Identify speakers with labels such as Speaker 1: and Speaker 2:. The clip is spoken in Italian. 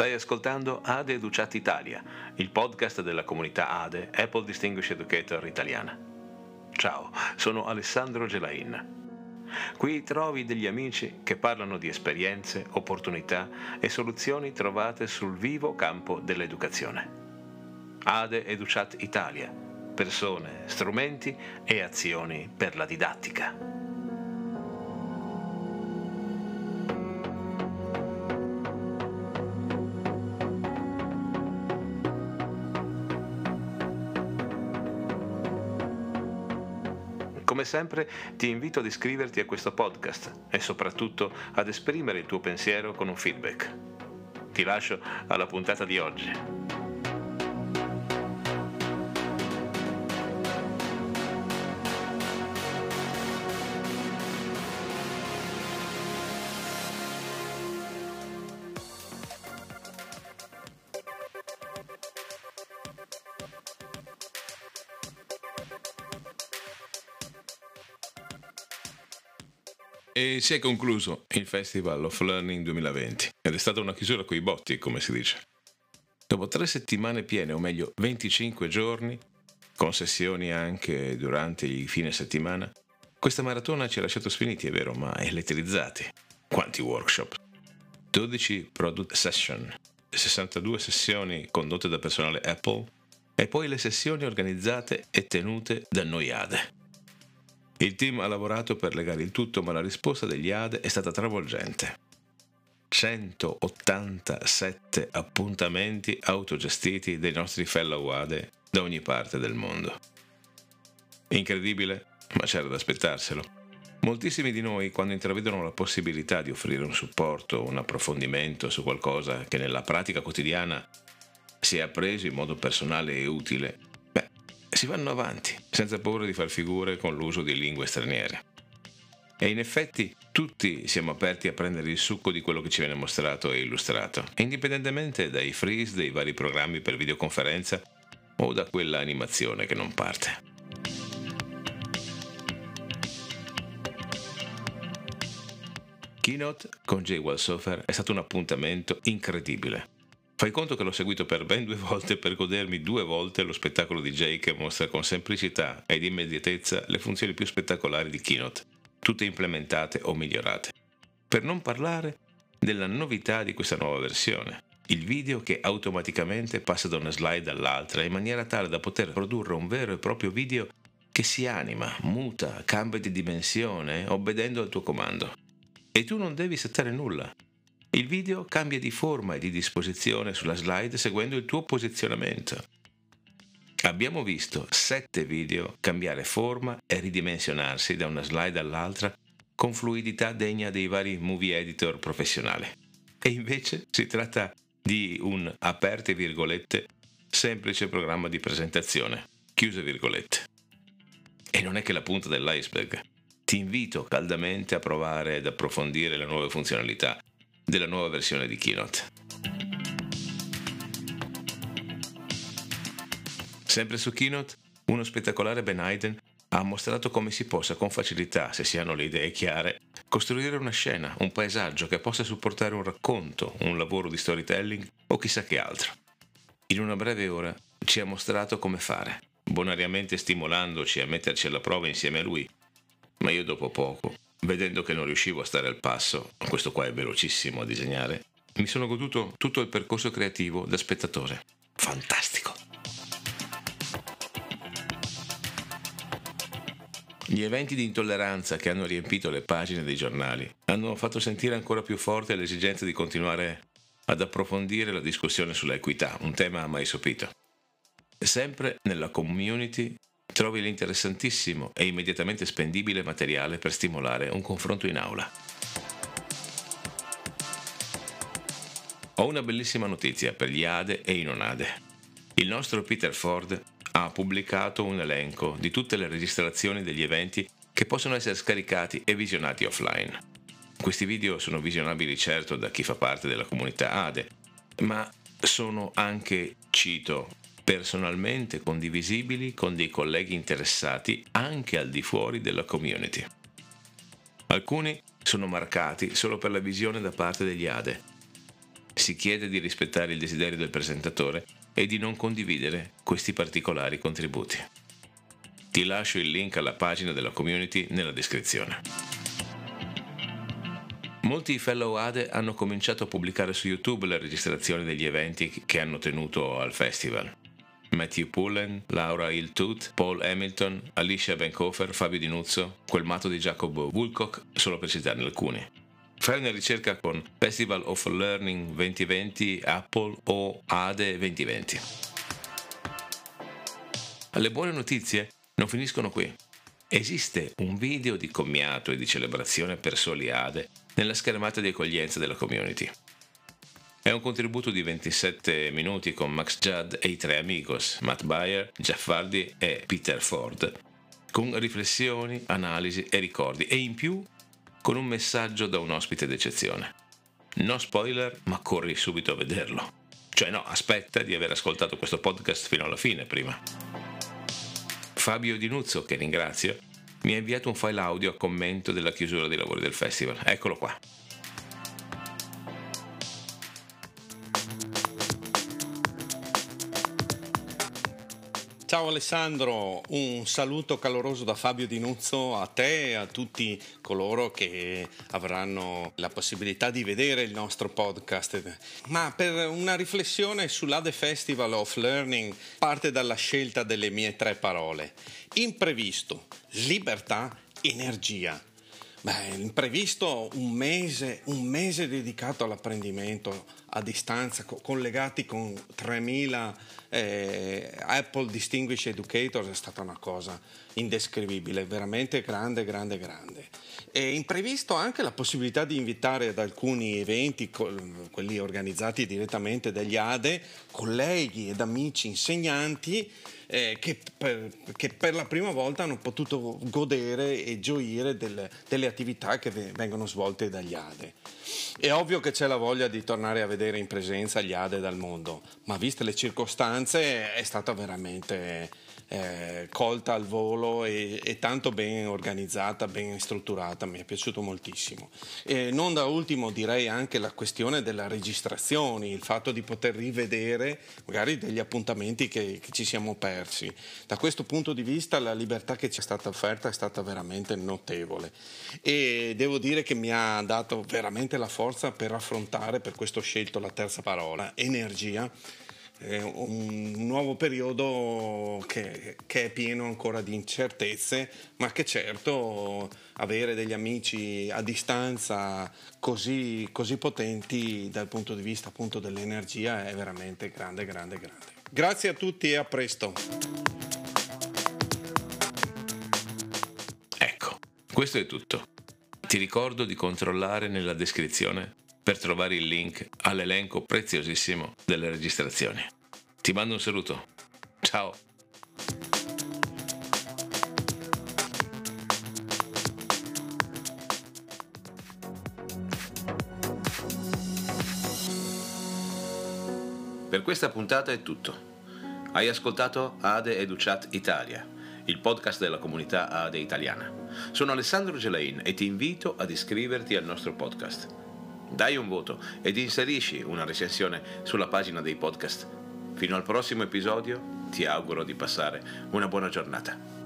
Speaker 1: Stai ascoltando ADE Educat Italia, il podcast della comunità ADE Apple Distinguished Educator italiana. Ciao, sono Alessandro Gelain. Qui trovi degli amici che parlano di esperienze, opportunità e soluzioni trovate sul vivo campo dell'educazione. ADE Educat Italia, persone, strumenti e azioni per la didattica. Come sempre ti invito ad iscriverti a questo podcast e soprattutto ad esprimere il tuo pensiero con un feedback. Ti lascio alla puntata di oggi.
Speaker 2: E si è concluso il Festival of Learning 2020 ed è stata una chiusura coi botti, come si dice. Dopo tre settimane piene, o meglio 25 giorni, con sessioni anche durante i fine settimana, questa maratona ci ha lasciato sfiniti, è vero, ma elettrizzati. Quanti workshop? 12 product session, 62 sessioni condotte da personale Apple e poi le sessioni organizzate e tenute da noi ADE. Il team ha lavorato per legare il tutto, ma la risposta degli ADE è stata travolgente. 187 appuntamenti autogestiti dei nostri fellow ADE da ogni parte del mondo. Incredibile, ma c'era da aspettarselo. Moltissimi di noi, quando intravedono la possibilità di offrire un supporto, un approfondimento su qualcosa che nella pratica quotidiana si è appreso in modo personale e utile, si vanno avanti, senza paura di far figure con l'uso di lingue straniere. E in effetti tutti siamo aperti a prendere il succo di quello che ci viene mostrato e illustrato, indipendentemente dai freeze dei vari programmi per videoconferenza o da quella animazione che non parte. Keynote con Jay Wellsofer è stato un appuntamento incredibile. Fai conto che l'ho seguito per ben due volte per godermi due volte lo spettacolo di Jay che mostra con semplicità ed immediatezza le funzioni più spettacolari di Keynote, tutte implementate o migliorate. Per non parlare della novità di questa nuova versione, il video che automaticamente passa da una slide all'altra in maniera tale da poter produrre un vero e proprio video che si anima, muta, cambia di dimensione obbedendo al tuo comando. E tu non devi settare nulla, il video cambia di forma e di disposizione sulla slide seguendo il tuo posizionamento. Abbiamo visto sette video cambiare forma e ridimensionarsi da una slide all'altra con fluidità degna dei vari movie editor professionali. E invece si tratta di un aperte virgolette semplice programma di presentazione, chiuse virgolette. E non è che la punta dell'iceberg. Ti invito caldamente a provare ed approfondire le nuove funzionalità della nuova versione di Keynote. Sempre su Keynote, uno spettacolare Ben Hayden ha mostrato come si possa con facilità, se si hanno le idee chiare, costruire una scena, un paesaggio che possa supportare un racconto, un lavoro di storytelling o chissà che altro. In una breve ora ci ha mostrato come fare, bonariamente stimolandoci a metterci alla prova insieme a lui, ma io dopo poco vedendo che non riuscivo a stare al passo, questo qua è velocissimo a disegnare, mi sono goduto tutto il percorso creativo da spettatore. Fantastico! Gli eventi di intolleranza che hanno riempito le pagine dei giornali hanno fatto sentire ancora più forte l'esigenza di continuare ad approfondire la discussione sulla equità, un tema mai sopito. Sempre nella community trovi l'interessantissimo e immediatamente spendibile materiale per stimolare un confronto in aula. Ho una bellissima notizia per gli ADE e i non ADE. Il nostro Peter Ford ha pubblicato un elenco di tutte le registrazioni degli eventi che possono essere scaricati e visionati offline. Questi video sono visionabili certo da chi fa parte della comunità ADE, ma sono anche, cito, personalmente condivisibili con dei colleghi interessati anche al di fuori della community. Alcuni sono marcati solo per la visione da parte degli ADE. Si chiede di rispettare il desiderio del presentatore e di non condividere questi particolari contributi. Ti lascio il link alla pagina della community nella descrizione. Molti fellow ADE hanno cominciato a pubblicare su YouTube le registrazioni degli eventi che hanno tenuto al festival. Matthew Pullen, Laura Hiltut, Paul Hamilton, Alicia Benkofer, Fabio Dinuzzo, quel matto di Jacob Woolcock, solo per citarne alcuni. Fai una ricerca con Festival of Learning 2020 Apple o ADE 2020. Le buone notizie non finiscono qui. Esiste un video di commiato e di celebrazione per soli ADE nella schermata di accoglienza della community. È un contributo di 27 minuti con Max Judd e i tre amigos, Matt Bayer, Jeff Hardy e Peter Ford, con riflessioni, analisi e ricordi e in più con un messaggio da un ospite d'eccezione. No spoiler, ma corri subito a vederlo. Cioè no, aspetta di aver ascoltato questo podcast fino alla fine prima. Fabio Dinuzzo, che ringrazio, mi ha inviato un file audio a commento della chiusura dei lavori del festival. Eccolo qua.
Speaker 3: Ciao Alessandro, un saluto caloroso da Fabio Dinuzzo a te e a tutti coloro che avranno la possibilità di vedere il nostro podcast. Ma per una riflessione sull'Ade Festival of Learning parte dalla scelta delle mie tre parole. Imprevisto, libertà, energia. Beh, imprevisto un mese, un mese dedicato all'apprendimento a distanza, co- collegati con 3000 eh, Apple Distinguished Educators, è stata una cosa indescrivibile, veramente grande, grande, grande. E imprevisto anche la possibilità di invitare ad alcuni eventi, quelli organizzati direttamente dagli ADE, colleghi ed amici insegnanti eh, che, per, che, per, la prima volta hanno potuto godere e gioire delle, delle attività che vengono svolte dagli ADE. È ovvio che c'è la voglia di tornare a vedere in presenza gli ADE dal mondo, ma viste le circostanze è stata veramente eh, colta al volo e, e, tanto ben organizzata, ben strutturata, mi è piaciuto moltissimo. E non da ultimo direi anche la questione della registrazione, il fatto di poter rivedere magari degli appuntamenti che, che ci siamo persi. Da questo punto di vista la libertà che ci è stata offerta è stata veramente notevole e devo dire che mi ha dato veramente la forza per affrontare, per questo ho scelto la terza parola, energia un nuovo periodo che, che, è pieno ancora di incertezze, ma che certo avere degli amici a distanza così, così potenti dal punto di vista appunto dell'energia è veramente grande, grande, grande. Grazie a tutti e a presto.
Speaker 2: Ecco, questo è tutto. Ti ricordo di controllare nella descrizione per trovare il link all'elenco preziosissimo delle registrazioni. Ti mando un saluto. Ciao. Per questa puntata è tutto. Hai ascoltato Ade Educat Italia, il podcast della comunità Ade italiana. Sono Alessandro Gelain e ti invito ad iscriverti al nostro podcast. Dai un voto ed inserisci una recensione sulla pagina dei podcast. Fino al prossimo episodio ti auguro di passare una buona giornata.